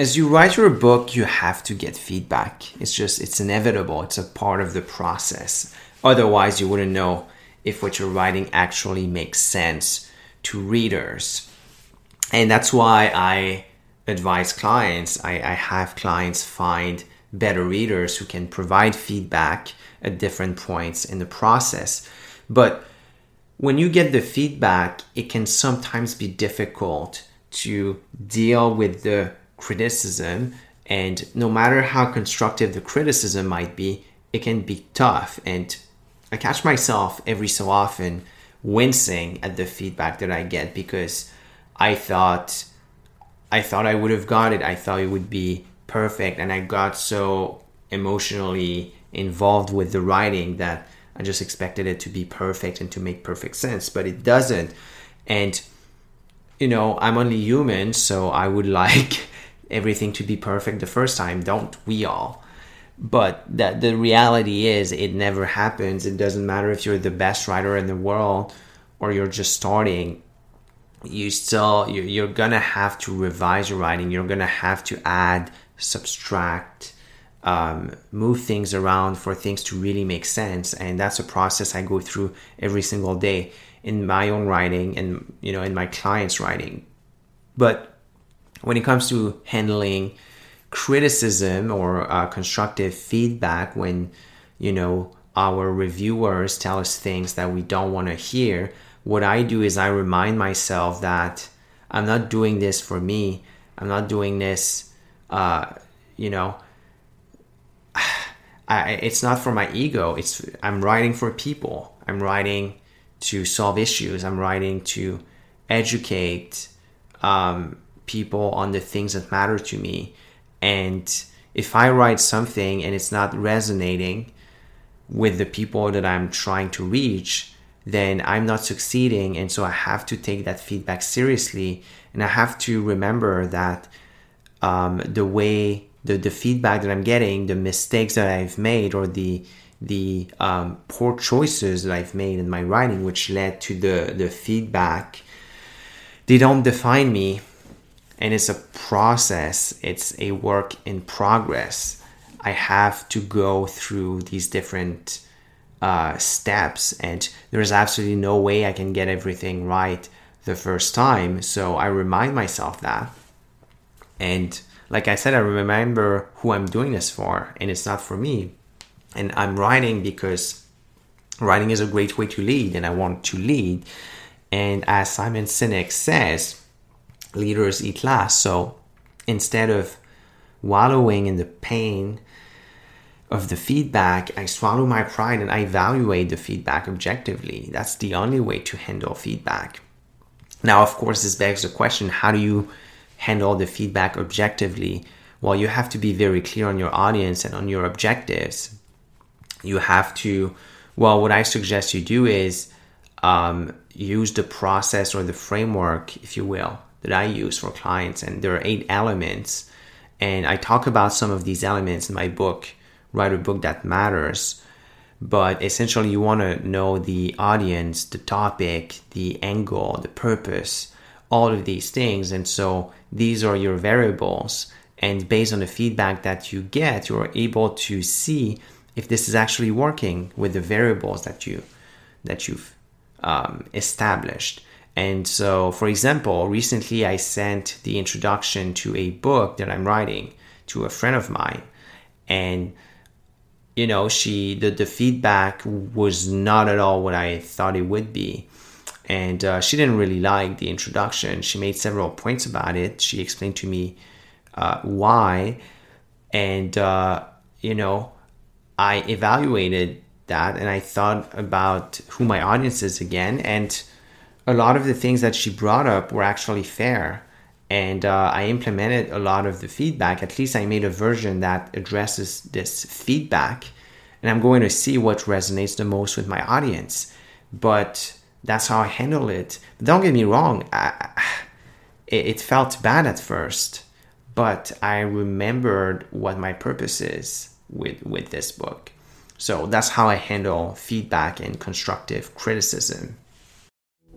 As you write your book, you have to get feedback. It's just, it's inevitable. It's a part of the process. Otherwise, you wouldn't know if what you're writing actually makes sense to readers. And that's why I advise clients, I, I have clients find better readers who can provide feedback at different points in the process. But when you get the feedback, it can sometimes be difficult to deal with the criticism and no matter how constructive the criticism might be it can be tough. And i catch myself every so often wincing at the feedback that i get because i thought i thought i would have got it. I thought it would be perfect. And i got so emotionally involved with the writing that i just expected it to be perfect and to make perfect sense but it doesn't. And you know i'm only human so i would like everything to be perfect the first time, don't we all? But that the reality is it never happens. It doesn't matter if you're the best writer in the world or you're just starting. You still you're, gonna have to revise your writing. You're gonna have to add, subtract, um, move things around for things to really make sense and that's a process i go through every single day in my own writing and you know in my clients writing but when it comes to handling criticism or uh, constructive feedback when you know our reviewers tell us things that we don't want to hear what i do is i remind myself that i'm not doing this for me. I'm not doing this uh, you know I, it's not for my ego. It's i'm writing for people. I'm writing to solve issues. I'm writing to educate um, people on the things that matter to me. And if I write something and it's not resonating with the people that I'm trying to reach, then I'm not succeeding. And so I have to take that feedback seriously. And I have to remember that um, the way, the, the feedback that I'm getting, the mistakes that I've made, or the the um, poor choices that I've made in my writing, which led to the, the feedback, they don't define me and it's a process. It's a work in progress. I have to go through these different uh, steps and there's absolutely no way i can get everything right the first time. So i remind myself that. And like i said i remember who i'm doing this for and it's not for me. And i'm writing because writing is a great way to lead and i want to lead. And as simon sinek says leaders eat last. So instead of wallowing in the pain of the feedback, I swallow my pride and I evaluate the feedback objectively. That's the only way to handle feedback. Now, of course, this begs the question how do you handle the feedback objectively? Well, you have to be very clear on your audience and on your objectives. You have to, well, what I suggest you do is um, use the process or the framework, if you will, that I use for clients, and there are eight elements. And I talk about some of these elements in my book, Write a Book That Matters. But essentially, you want to know the audience, the topic, the angle, the purpose, all of these things. And so these are your variables. And based on the feedback that you get, you're able to see if this is actually working with the variables that you that you've um, established. And so, for example, recently I sent the introduction to a book that I'm writing to a friend of mine. And, you know, she, the, the feedback was not at all what I thought it would be. And uh, she didn't really like the introduction. She made several points about it. She explained to me uh, why. And, uh, you know, I evaluated that and I thought about who my audience is again. And, a lot of the things that she brought up were actually fair and uh, I implemented a lot of the feedback. At least I made a version that addresses this feedback, and I'm going to see what resonates the most with my audience. But that's how I handle it. But don't get me wrong, I, it, it felt bad at first, but I remembered what my purpose is with with this book. So that's how I handle feedback and constructive criticism.